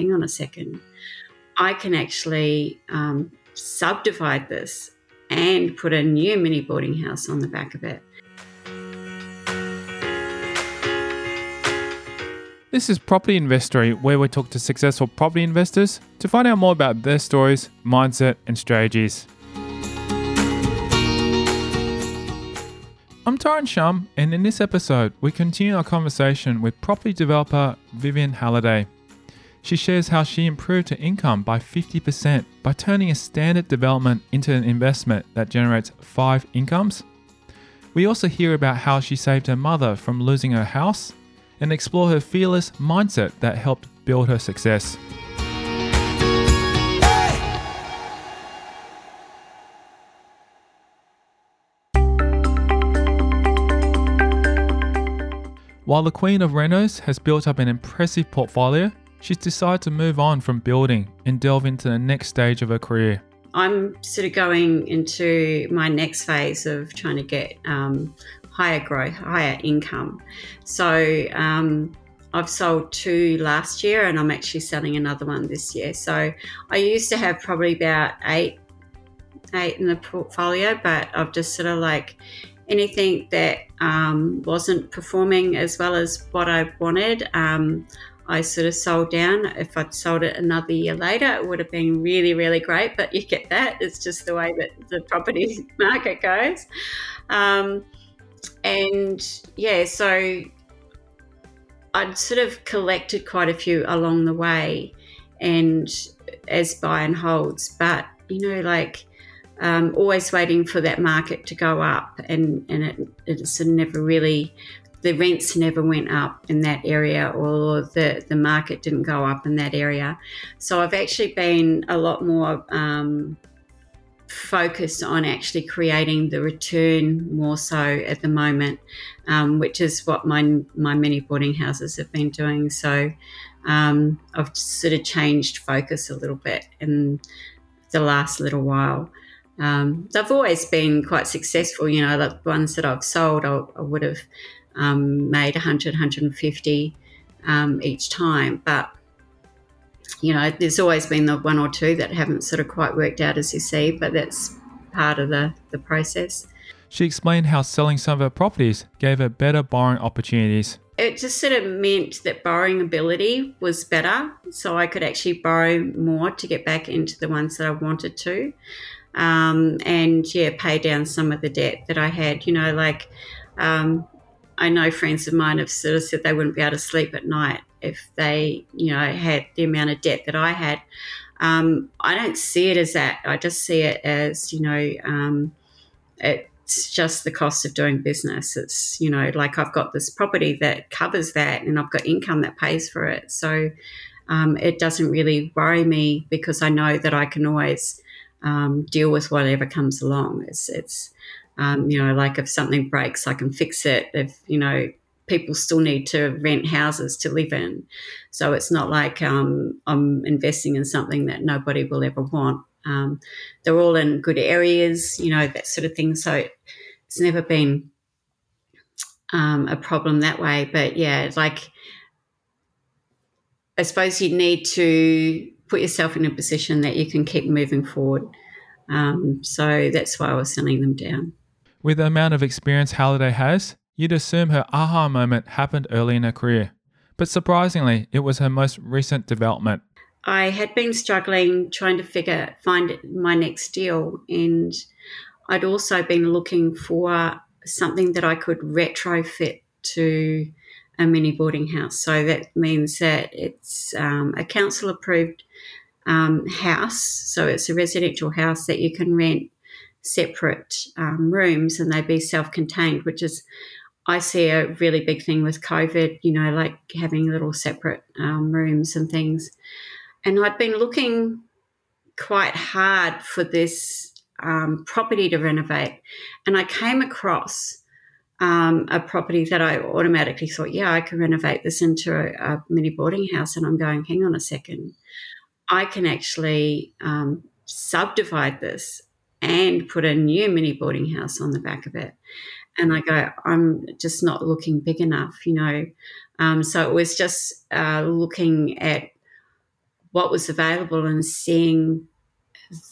hang on a second, I can actually um, subdivide this and put a new mini boarding house on the back of it. This is Property Investory, where we talk to successful property investors to find out more about their stories, mindset, and strategies. I'm Tyron Shum, and in this episode, we continue our conversation with property developer Vivienne Halliday. She shares how she improved her income by 50% by turning a standard development into an investment that generates five incomes. We also hear about how she saved her mother from losing her house and explore her fearless mindset that helped build her success. While the Queen of Renos has built up an impressive portfolio, she's decided to move on from building and delve into the next stage of her career. I'm sort of going into my next phase of trying to get um, higher growth, higher income. So um, I've sold two last year and I'm actually selling another one this year. So I used to have probably about eight eight in the portfolio, but I've just sort of like anything that um, wasn't performing as well as what I wanted. Um, I sort of sold down. If I'd sold it another year later, it would have been really, really great. But you get that. It's just the way that the property market goes. Um, and yeah, so I'd sort of collected quite a few along the way and as buy and holds, but you know, like um, always waiting for that market to go up, and, and it, it's never really, the rents never went up in that area, or the, the market didn't go up in that area. So I've actually been a lot more um, focused on actually creating the return more so at the moment, um, which is what my my mini boarding houses have been doing. So um, I've sort of changed focus a little bit in the last little while. Um, they've always been quite successful. You know, the ones that I've sold, I, I would have um, made 100, 150 um, each time, but you know, there's always been the one or two that haven't sort of quite worked out as you see, but that's part of the, the process. She explained how selling some of her properties gave her better borrowing opportunities. It just sort of meant that borrowing ability was better, so I could actually borrow more to get back into the ones that I wanted to. Um, and yeah, pay down some of the debt that I had. You know, like um, I know friends of mine have sort of said they wouldn't be able to sleep at night if they, you know, had the amount of debt that I had. Um, I don't see it as that. I just see it as, you know, um, it's just the cost of doing business. It's, you know, like I've got this property that covers that and I've got income that pays for it. So um, it doesn't really worry me because I know that I can always um, deal with whatever comes along. It's, it's, um, you know, like if something breaks, I can fix it. If, you know, people still need to rent houses to live in. So it's not like um, I'm investing in something that nobody will ever want. Um, they're all in good areas, you know, that sort of thing. So it's never been um, a problem that way. But yeah, like I suppose you need to put yourself in a position that you can keep moving forward. Um, so that's why I was selling them down. With the amount of experience Halliday has, You'd assume her aha moment happened early in her career, but surprisingly, it was her most recent development. I had been struggling trying to figure find my next deal, and I'd also been looking for something that I could retrofit to a mini boarding house. So that means that it's um, a council approved um, house, so it's a residential house that you can rent separate um, rooms and they'd be self contained, which is I see a really big thing with COVID, you know, like having little separate um, rooms and things. And I'd been looking quite hard for this um, property to renovate. And I came across um, a property that I automatically thought, yeah, I can renovate this into a, a, mini boarding house. And I'm going, hang on a second. I can actually um, subdivide this and put a new mini boarding house on the back of it and I go, I'm just not looking big enough, you know. Um, so it was just uh, looking at what was available and seeing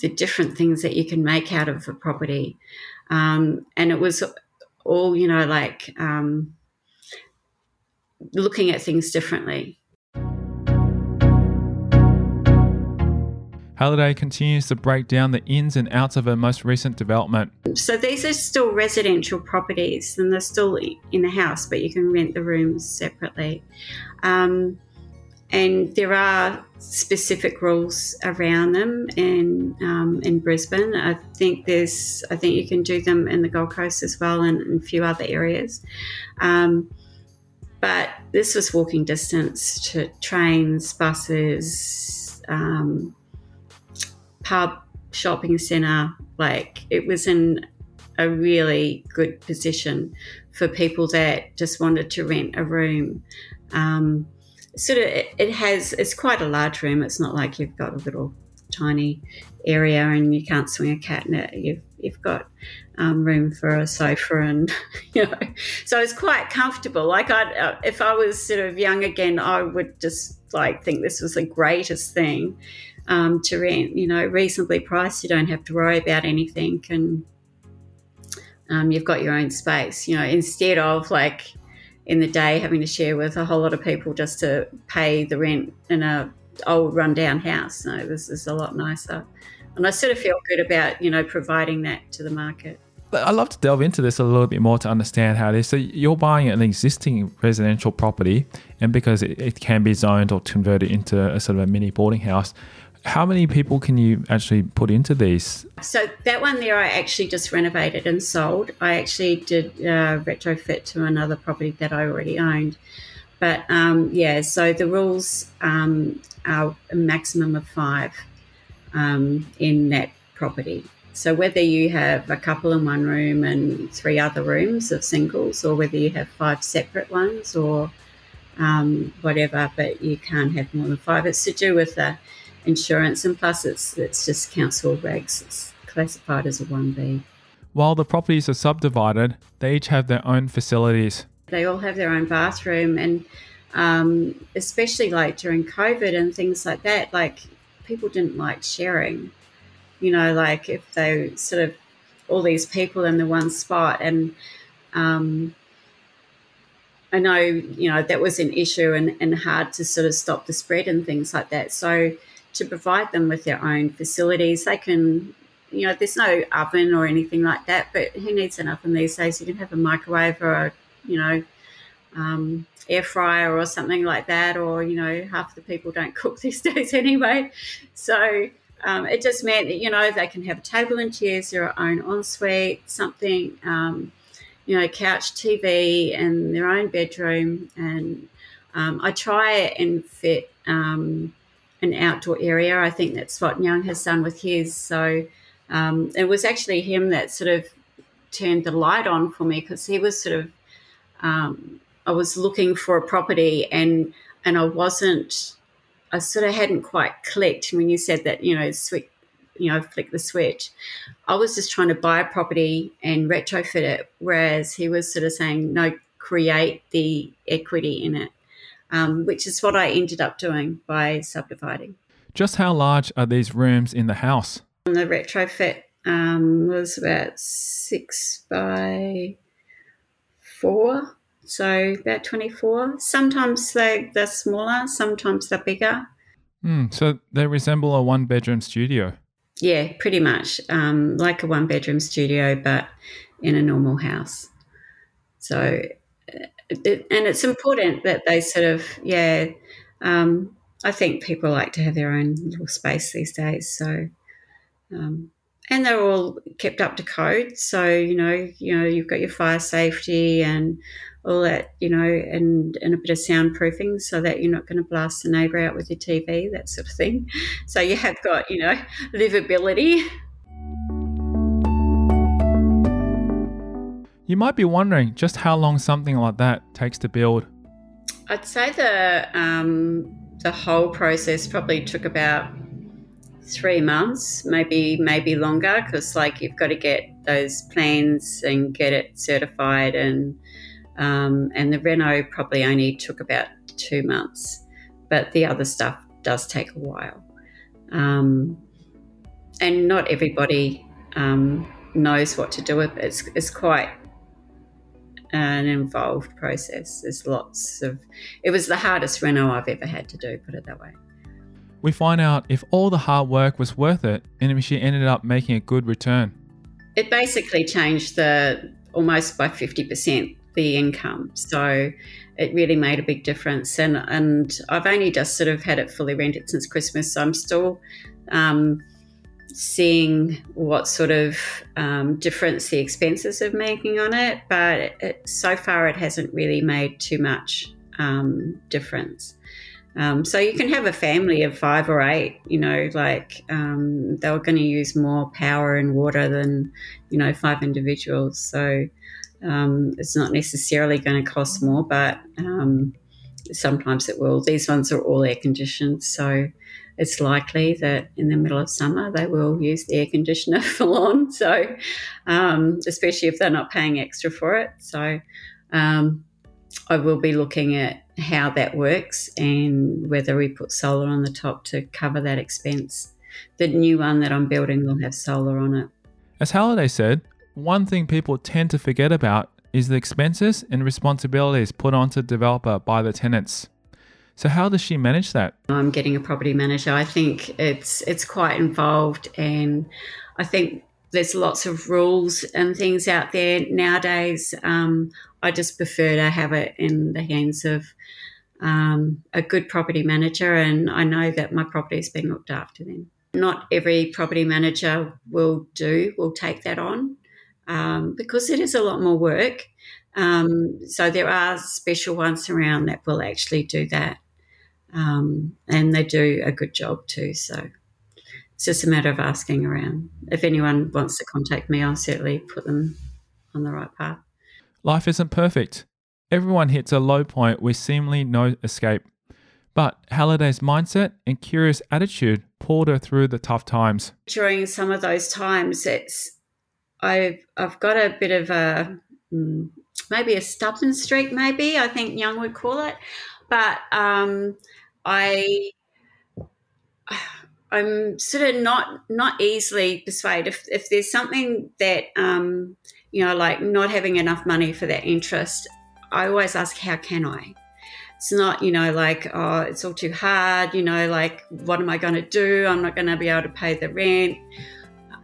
the different things that you can make out of a property. Um, and it was all, you know, like um, looking at things differently. Halliday continues to break down the ins and outs of her most recent development. So these are still residential properties and they're still in the house, but you can rent the rooms separately. Um, and there are specific rules around them in um, in Brisbane. I think there's I think you can do them in the Gold Coast as well and, and a few other areas. Um, but this was walking distance to trains, buses, um, pub, shopping centre. Like it was in a really good position for people that just wanted to rent a room. Um, sort of it has it's quite a large room. It's not like you've got a little tiny area and you can't swing a cat in it. You've you've got um, room for a sofa and you know, so it's quite comfortable. Like I, uh, if I was sort of young again, I would just like think this was the greatest thing um, to rent. You know, reasonably priced. You don't have to worry about anything and. Um, you've got your own space, you know, instead of like in the day having to share with a whole lot of people just to pay the rent in a old rundown house. No, this is a lot nicer. And I sort of feel good about, you know, providing that to the market. I'd love to delve into this a little bit more to understand how it is. So you're buying an existing residential property, and because it, it can be zoned or converted into a sort of a mini boarding house, how many people can you actually put into these? So that one there, I actually just renovated and sold. I actually did uh, retrofit to another property that I already owned. But um, yeah, so the rules um, are a maximum of five um, in that property. So whether you have a couple in one room and three other rooms of singles, or whether you have five separate ones, or um, whatever, but you can't have more than five. It's to do with the insurance, and plus it's it's just council regs. It's classified as a one B. While the properties are subdivided, they each have their own facilities. They all have their own bathroom, and um, especially like during COVID and things like that, like people didn't like sharing. You know, like if they sort of all these people in the one spot, and um, I know you know that was an issue and, and hard to sort of stop the spread and things like that. So to provide them with their own facilities. They can, you know, there's no oven or anything like that, but who needs an oven these days? You can have a microwave or, a, you know, um, air fryer or something like that, or, you know, half the people don't cook these days anyway. So um, it just meant that, you know, they can have a table and chairs, their own ensuite, something, um, you know, couch, TV, and their own bedroom. And um, I try and fit um, an outdoor area. I think that's what Young has done with his. So um, it was actually him that sort of turned the light on for me because he was sort of um, I was looking for a property and and I wasn't I sort of hadn't quite clicked when you said that you know switch you know flick the switch. I was just trying to buy a property and retrofit it, whereas he was sort of saying no, create the equity in it um, which is what I ended up doing by subdividing. Just how large are these rooms in the house? The retrofit um, was about six by four, so about 24. Sometimes they, they're smaller, sometimes they're bigger. Mm, so they resemble a one bedroom studio. Yeah, pretty much um, like a one bedroom studio, but in a normal house. So it, and it's important that they sort of yeah um, i think people like to have their own little space these days so um, and they're all kept up to code so you know you know you've got your fire safety and all that you know and and a bit of soundproofing so that you're not going to blast the neighbor out with your tv that sort of thing. So you have got you know livability You might be wondering just how long something like that takes to build. I'd say the um, the whole process probably took about three months, maybe maybe longer, because like you've got to get those plans and get it certified, and um, and the reno probably only took about two months, but the other stuff does take a while. Um, and not everybody um, knows what to do with it. It's, it's quite an involved process. There's lots of. It was the hardest reno I've ever had to do. Put it that way. We find out if all the hard work was worth it, and if she ended up making a good return. It basically changed the almost by fifty percent the income. So it really made a big difference. And and I've only just sort of had it fully rented since Christmas, so I'm still um, seeing what sort of um, difference the expenses of making on it, but it, so far it hasn't really made too much um, difference. Um, so you can have a family of five or eight, you know, like um, they're going to use more power and water than, you know, five individuals. So um, it's not necessarily going to cost more, but um, sometimes it will. These ones are all air conditioned, so it's likely that in the middle of summer they will use the air conditioner full on. So, um, especially if they're not paying extra for it. So, um, I will be looking at how that works and whether we put solar on the top to cover that expense. The new one that I'm building will have solar on it. As Halliday said, one thing people tend to forget about is the expenses and responsibilities put onto developer by the tenants. So how does she manage that? I'm getting a property manager. I think it's it's quite involved and I think there's lots of rules and things out there nowadays. Um, I just prefer to have it in the hands of um, a good property manager, and I know that my property is being looked after. Then, not every property manager will do will take that on um, because it is a lot more work. Um, so there are special ones around that will actually do that, um, and they do a good job too. So it's just a matter of asking around. If anyone wants to contact me, I'll certainly put them on the right path. Life isn't perfect. Everyone hits a low point with seemingly no escape. But Halliday's mindset and curious attitude pulled her through the tough times. During some of those times, it's I've I've got a bit of a mm, maybe a stubborn streak, maybe I think Young would call it, but um, I I'm sort of not not easily persuaded if if there's something that um, you know like not having enough money for that interest. I always ask, how can I? It's not, you know, like, oh, it's all too hard, you know, like, what am I going to do? I'm not going to be able to pay the rent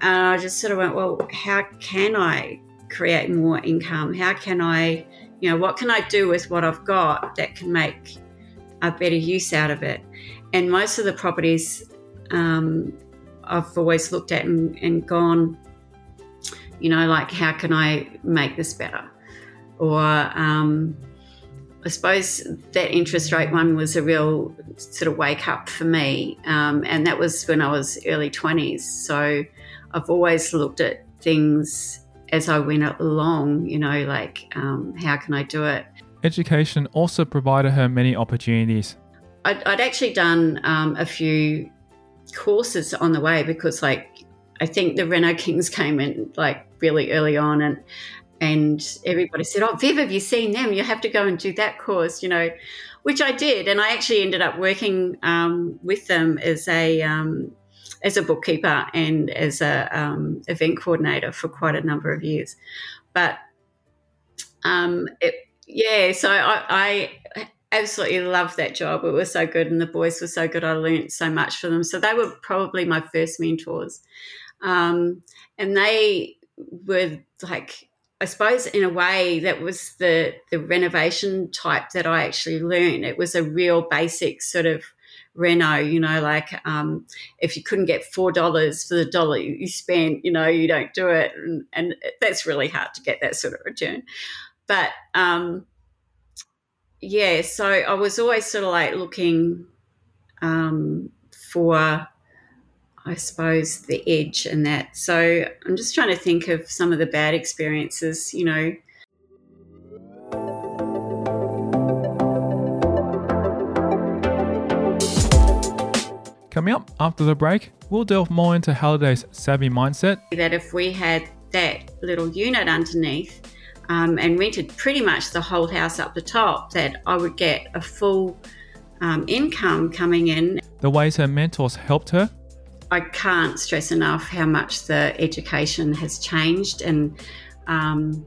and I just sort of went, well, how can I create more income? How can I, you know, what can I do with what I've got that can make a better use out of it? And most of the properties um, I've always looked at and, and gone, you know, like, how can I make this better? Or, um, I suppose that interest rate one was a real sort of wake up for me. Um, and that was when I was early 20s. So I've always looked at things as I went along, you know, like um, how can I do it? Education also provided her many opportunities. I'd, I'd actually done um, a few courses on the way because, like, I think the Reno Kings came in like really early on, and and everybody said, "Oh, Viv, have you seen them? You have to go and do that course," you know, which I did, and I actually ended up working um, with them as a um, as a bookkeeper and as a um, event coordinator for quite a number of years. But um, it, yeah, so I, I absolutely loved that job. It was so good, and the boys were so good. I learned so much from them. So they were probably my first mentors, um, and they were like. I suppose in a way that was the the renovation type that I actually learned. It was a real basic sort of Reno, you know, like um, if you couldn't get four dollars for the dollar you spent, you know, you don't do it, and, and, that's really hard to get that sort of return. But um, yeah, so I was always sort of like looking um, for, I suppose, the edge and that. So I'm just trying to think of some of the bad experiences, you know, Coming up after the break, we'll delve more into Halliday's savvy mindset. That if we had that little unit underneath um, and rented pretty much the whole house up the top, that I would get a full um, income coming in. The ways her mentors helped her. I can't stress enough how much the education has changed and um,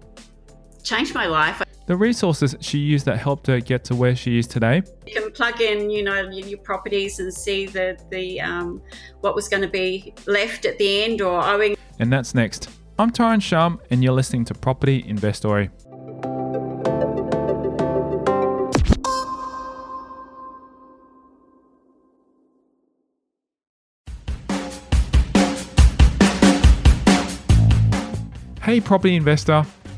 changed my life. The resources she used that helped her get to where she is today. You can plug in, you know, your properties and see the the um, what was going to be left at the end or owing. And that's next. I'm Tyron Shum, and you're listening to Property Investory. Hey, property investor.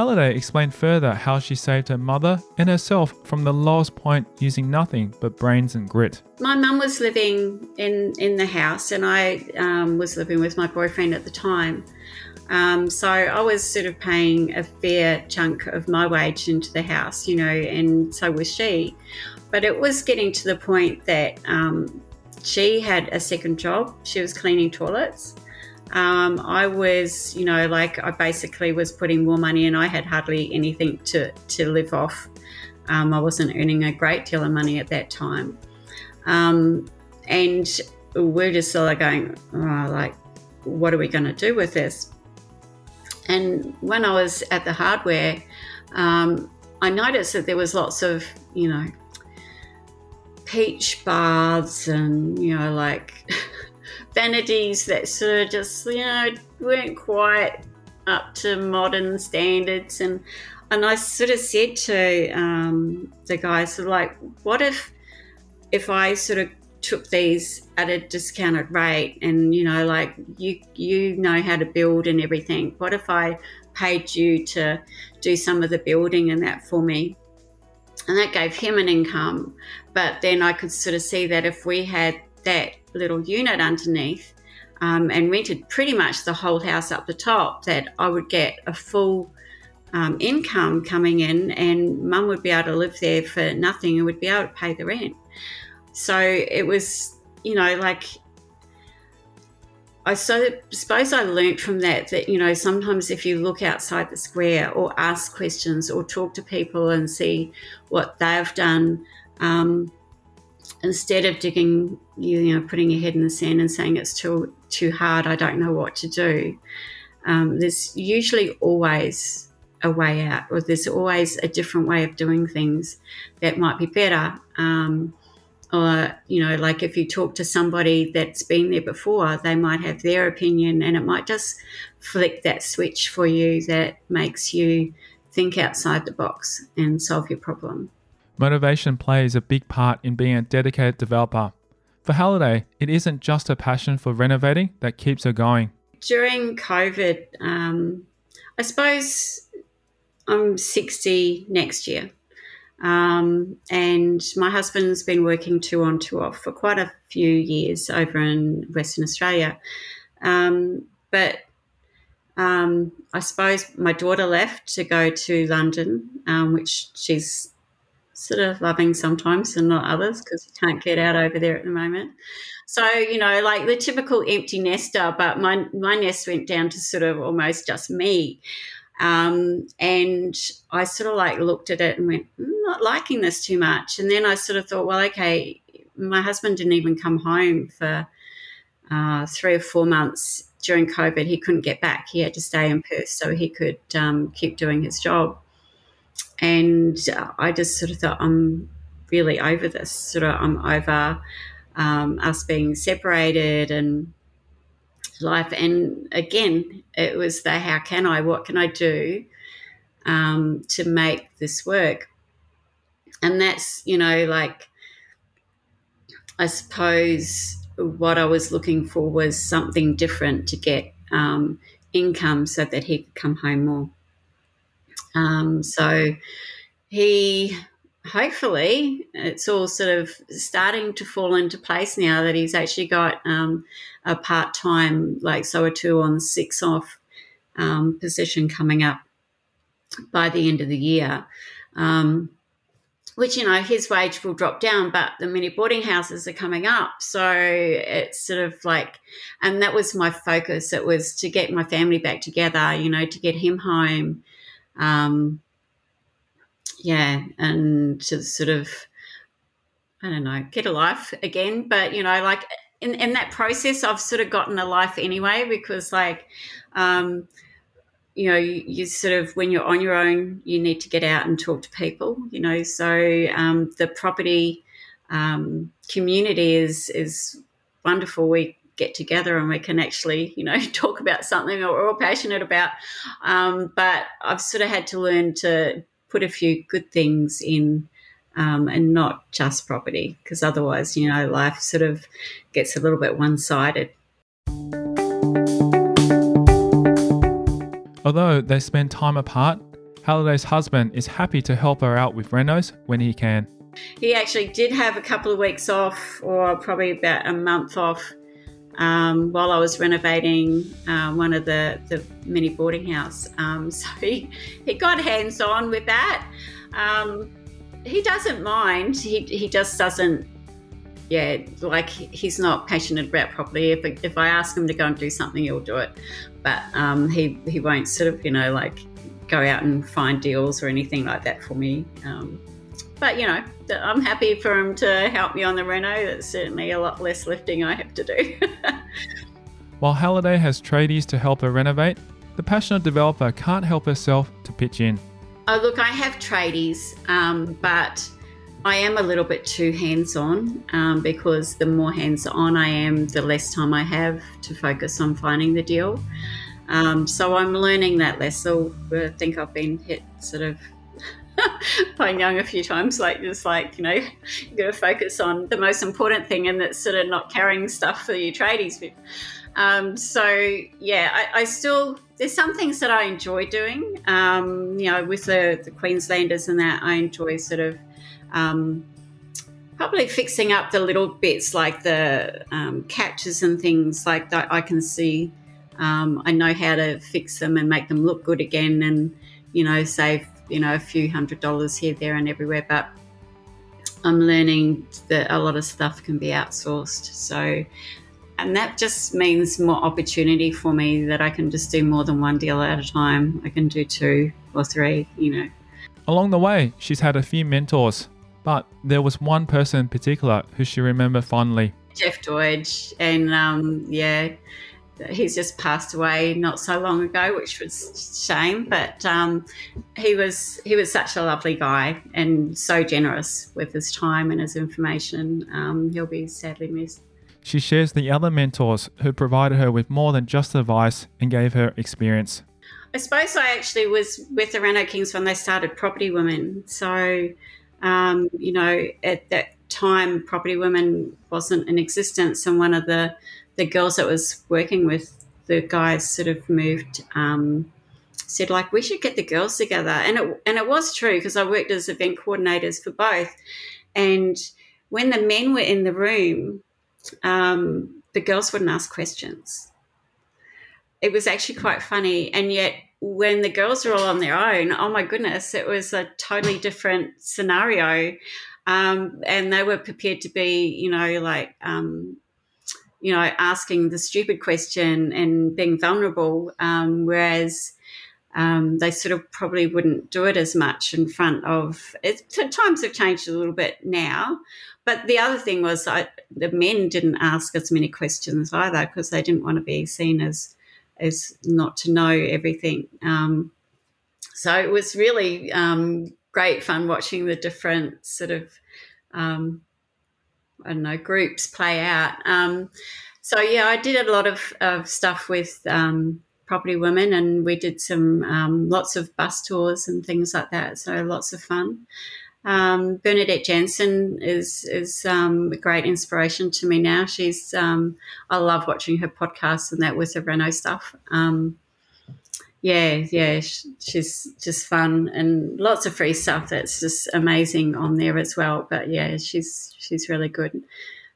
Halliday explained further how she saved her mother and herself from the lowest point using nothing but brains and grit. My mum was living in, in the house, and I um, was living with my boyfriend at the time. Um, so I was sort of paying a fair chunk of my wage into the house, you know, and so was she. But it was getting to the point that um, she had a second job. She was cleaning toilets. Um, I was, you know, like I basically was putting more money and I had hardly anything to, to live off. Um, I wasn't earning a great deal of money at that time. Um, and we're just sort of going, oh, like, what are we going to do with this? And when I was at the hardware, um, I noticed that there was lots of, you know, peach baths and, you know, like vanities that sort of just you know weren't quite up to modern standards. And and I sort of said to um, the guys sort of like what if if I sort of took these at a discounted rate and you know like you you know how to build and everything. What if I paid you to do some of the building and that for me? And that gave him an income. But then I could sort of see that if we had that little unit underneath um, and rented pretty much the whole house up the top, that I would get a full um, income coming in and mum would be able to live there for nothing and would be able to pay the rent. So it was, you know, like I so, suppose I learnt from that that, you know, sometimes if you look outside the square or ask questions or talk to people and see what they've done, um, instead of digging, you know, putting your head in the sand and saying it's too too hard, I don't know what to do. Um, there's usually always a way out, or there's always a different way of doing things that might be better. Um, or you know, like if you talk to somebody that's been there before, they might have their opinion, and it might just flick that switch for you that makes you think outside the box and solve your problem. Motivation plays a big part in being a dedicated developer. For Halliday, it isn't just a passion for renovating that keeps her going. During COVID, um, I suppose I'm 60 next year. Um, and my husband's been working two on, two off for quite a few years over in Western Australia. Um, but um, I suppose my daughter left to go to London, um, which she's sort of loving sometimes and not others because you can't get out over there at the moment. So, you know, like the typical empty nester, but my, my nest went down to sort of almost just me. Um, and I sort of like looked at it and went, I'm mm, not liking this too much. And then I sort of thought, well, okay, my husband didn't even come home for uh, three or four months during COVID. He couldn't get back. He had to stay in Perth so he could um, keep doing his job. And I just sort of thought, I'm really over this. Sort of, I'm over um, us being separated and life. And again, it was the how can I, what can I do um, to make this work? And that's, you know, like, I suppose what I was looking for was something different to get um, income so that he could come home more. Um, so, he hopefully it's all sort of starting to fall into place now that he's actually got um, a part-time like so a two on six off um, position coming up by the end of the year. Um, which you know his wage will drop down but the mini boarding houses are coming up. So it's sort of like and that was my focus. It was to get my family back together you know to get him home um, yeah, and to sort of, I don't know, get a life again. But, you know, like in, in that process, I've sort of gotten a life anyway because, like, um, you know, you, you, sort of, when you're on your own, you need to get out and talk to people, you know. So um, the property um, community is, is wonderful. We get together and we can actually, you know, talk about something that we're all passionate about. Um, but I've sort of had to learn to put a few good things in um, and not just property, because otherwise, you know, life sort of gets a little bit one sided. Although they spend time apart, Halliday's husband is happy to help her out with renos when he can. He actually did have a couple of weeks off, or probably about a month off, um, while I was renovating uh, one of the, the mini boarding house. Um, so he, he got hands on with that. Um, he doesn't mind. He, he just doesn't, yeah, like he's not passionate about property. If, if I ask him to go and do something, he'll do it. But um, he, he won't sort of, you know, like go out and find deals or anything like that for me. Um, but you know, I'm happy for him to help me on the Reno. It's certainly a lot less lifting I have to do. While Halliday has tradies to help her renovate, the passionate developer can't help herself to pitch in. Oh, look, I have tradies, um, but I am a little bit too hands on um, because the more hands on I am, the less time I have to focus on finding the deal. Um, so I'm learning that lesson. I think I've been hit sort of playing young a few times, like just like, you know, you got to focus on the most important thing and that's sort of not carrying stuff for your tradies. Um, so yeah, I, I, still there's some things that I enjoy doing. Um, you know, with the, the Queenslanders and that, I enjoy sort of um, probably fixing up the little bits like the um, catches and things like that. I can see. Um, I know how to fix them and make them look good again, and you know, save you know a few hundred dollars here, there, and everywhere. But I'm learning that a lot of stuff can be outsourced. So, and that just means more opportunity for me that I can just do more than one deal at a time. I can do two or three, you know. Along the way, she's had a few mentors, but there was one person in particular who she remember fondly. Jeff Deutsch, and um, yeah, he's just passed away not so long ago, which was shame. But um, he was he was such a lovely guy and so generous with his time and his information. Um, he'll be sadly missed. She shares the other mentors who provided her with more than just advice and gave her experience. I suppose I actually was with the Reno Kings when they started Property Women. So, um, you know, at that time, Property Women wasn't in existence, and one of the the girls that was working with the guys sort of moved um, said like we should get the girls together. And it and it was true because I worked as event coordinators for both. And when the men were in the room um, the girls wouldn't ask questions. It was actually quite funny. And yet when the girls were all on their own oh my goodness it was a totally different scenario. Um, and they were prepared to be you know like um, you know, asking the stupid question and being vulnerable, um, whereas um, they sort of probably wouldn't do it as much in front of. It, times have changed a little bit now, but the other thing was I, the men didn't ask as many questions either because they didn't want to be seen as as not to know everything. Um, so it was really um, great fun watching the different sort of um, I don't know groups play out. Um, so yeah, I did a lot of, of stuff with um, property women, and we did some um, lots of bus tours and things like that. So lots of fun. Um, Bernadette Jansen is is um, a great inspiration to me now. She's um, I love watching her podcasts and that with the Reno stuff. Um, yeah, yeah, she's just fun and lots of free stuff that's just amazing on there as well. But yeah, she's she's really good.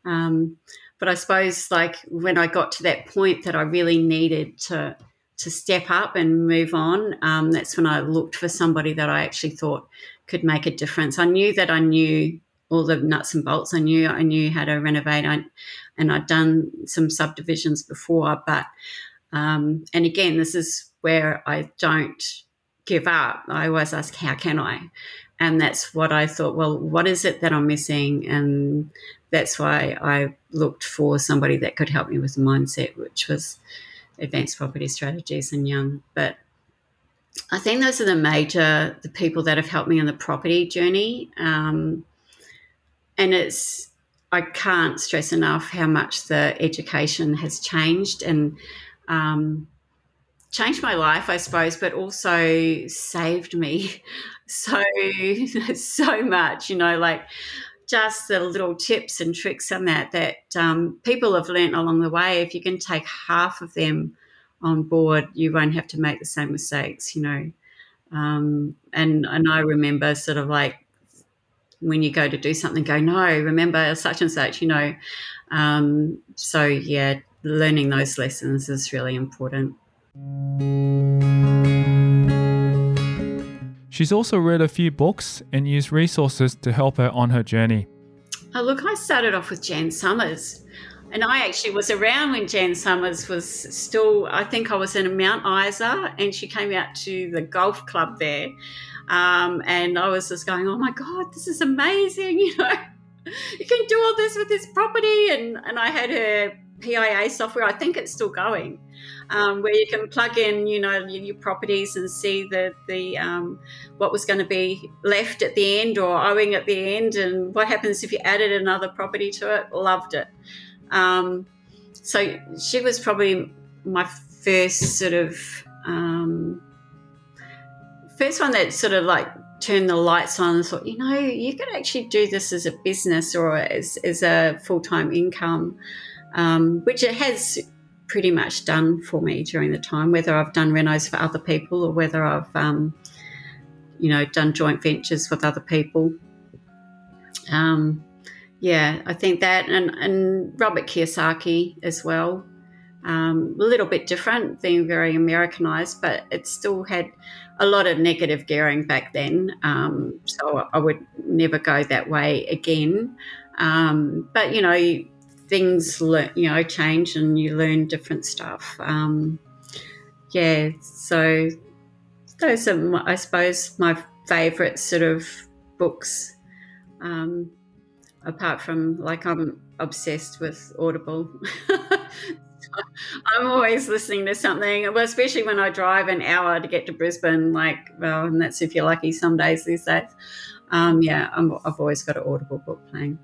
Um, but I suppose like when I got to that point that I really needed to to step up and move on, um, that's when I looked for somebody that I actually thought could make a difference. I knew that I knew all the nuts and bolts. I knew I knew how to renovate, I, and I'd done some subdivisions before. But um, and again, this is where I don't give up. I always ask, how can I? And that's what I thought, well, what is it that I'm missing? And that's why I looked for somebody that could help me with the mindset, which was advanced property strategies and young. But I think those are the major the people that have helped me on the property journey. Um, and it's I can't stress enough how much the education has changed and um, changed my life, I suppose, but also saved me so so much. You know, like just the little tips and tricks on that that um, people have learnt along the way. If you can take half of them on board, you won't have to make the same mistakes. You know, um, and and I remember sort of like when you go to do something, go no, remember such and such. You know, um, so yeah, learning those lessons is really important. She's also read a few books and used resources to help her on her journey. Oh, look, I started off with Jan Somers. And I actually was around when Jan Somers was still, I think I was in Mount Isa and she came out to the golf club there. Um, and I was just going, oh my God, this is amazing. You know, you can do all this with this property. And, and I had her PIA software. I think it's still going, um, where you can plug in, you know, your, properties and see the the um, what was going to be left at the end or owing at the end, and what happens if you added another property to it. Loved it. Um, so she was probably my first sort of um, first one that sort of like turned the lights on and thought, you know, you could actually do this as a business or as, as a full time income um, which it has pretty much done for me during the time, whether I've done renos for other people or whether I've, um, you know, done joint ventures with other people. Um, yeah, I think that, and, and Robert Kiyosaki as well. Um, a little bit different, being very Americanized, but it still had a lot of negative gearing back then. Um, so I would never go that way again. Um, but you know, things you know change and you learn different stuff. Um, yeah, so those are my, I suppose my favourite sort of books. Um, apart from like I'm obsessed with Audible. I'm always listening to something, well, especially when I drive an hour to get to Brisbane. Like, well, and that's if you're lucky some days these days. Um, yeah, i have always got an Audible book playing.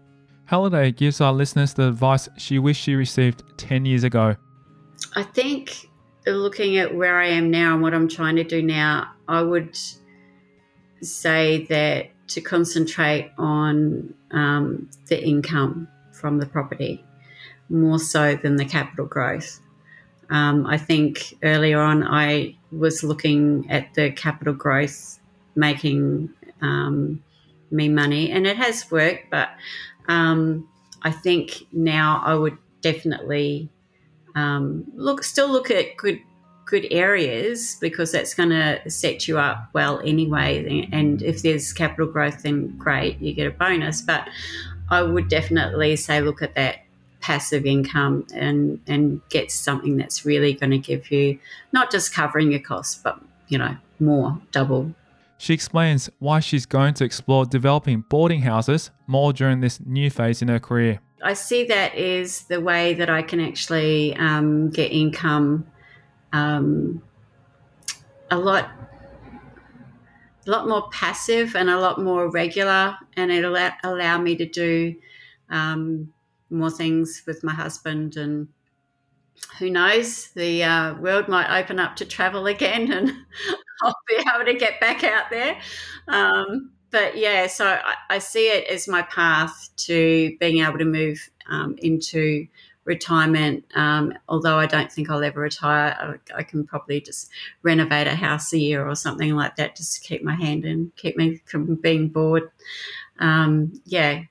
Halliday gives our listeners the advice she wished she received 10 years ago. I think looking at where I am now and what I'm trying to do now, I would say that to concentrate on um, the income from the property more so than the capital growth. Um, I think earlier on I was looking at the capital growth making um, me money, and it has worked, but um, I think now I would definitely um, look still look at good good areas because that's going to set you up well anyway. And if there's capital growth, then great, you get a bonus. But I would definitely say look at that passive income and and get something that's really going to give you not just covering your costs, but you know more, double she explains why she's going to explore developing boarding houses more during this new phase in her career. I see that as the way that I can actually um, get income um, a lot a lot more passive and a lot more regular, and it'll allow me to do um, more things with my husband. And who knows, the uh, world might open up to travel again, and I'll be able to get back out there. Um, but yeah, so I, I, see it as my path to being able to move um, into retirement. Um, although I don't think I'll ever retire, I, I, can probably just renovate a house a year or something like that, just to keep my hand in, keep me from being bored. Um, yeah,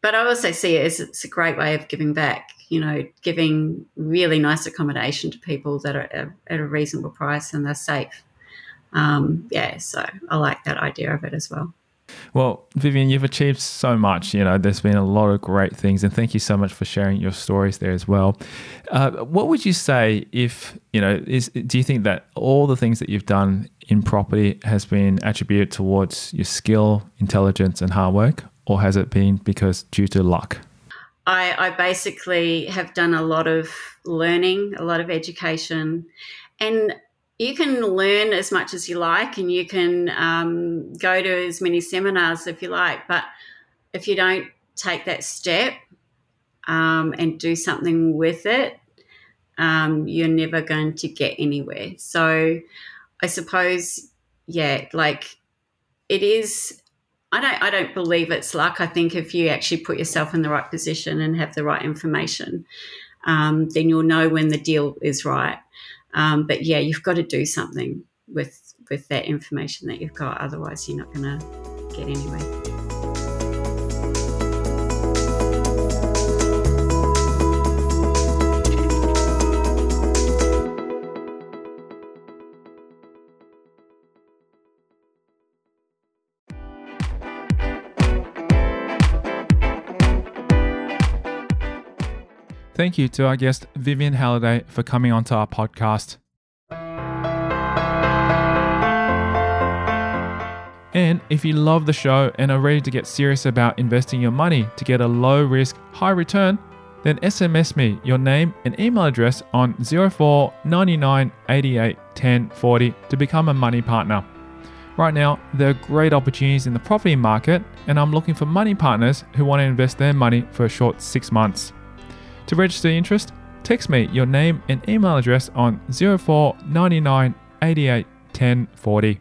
but I also see it as it's a great way of giving back. You know, giving really nice accommodation to people that are at a reasonable price and they're safe. Um, yeah, so I like that idea of it as well. Well, Vivienne, you've achieved so much. You know, there's been a lot of great things, and thank you so much for sharing your stories there as well. Uh, what would you say if you know? Is do you think that all the things that you've done in property has been attributed towards your skill, intelligence, and hard work, or has it been because due to luck? I, I basically have done a lot of learning, a lot of education, and you can learn as much as you like and you can um, go to as many seminars if you like, but if you don't take that step um, and do something with it, um, you're never going to get anywhere. So I suppose, yeah, like it is. I don't. I don't believe it's luck. I think if you actually put yourself in the right position and have the right information, um, then you'll know when the deal is right. Um, but yeah, you've got to do something with with that information that you've got. Otherwise, you're not going to get anywhere. Thank you to our guest, Vivienne Halliday, for coming onto our podcast. And if you love the show and are ready to get serious about investing your money to get a low risk, high return, then SMS me your name and email address on 04 99 88 10 40 to become a money partner. Right now, there are great opportunities in the property market, and I'm looking for money partners who want to invest their money for a short six months. To register interest, text me your name and email address on 04 99 88 10 40.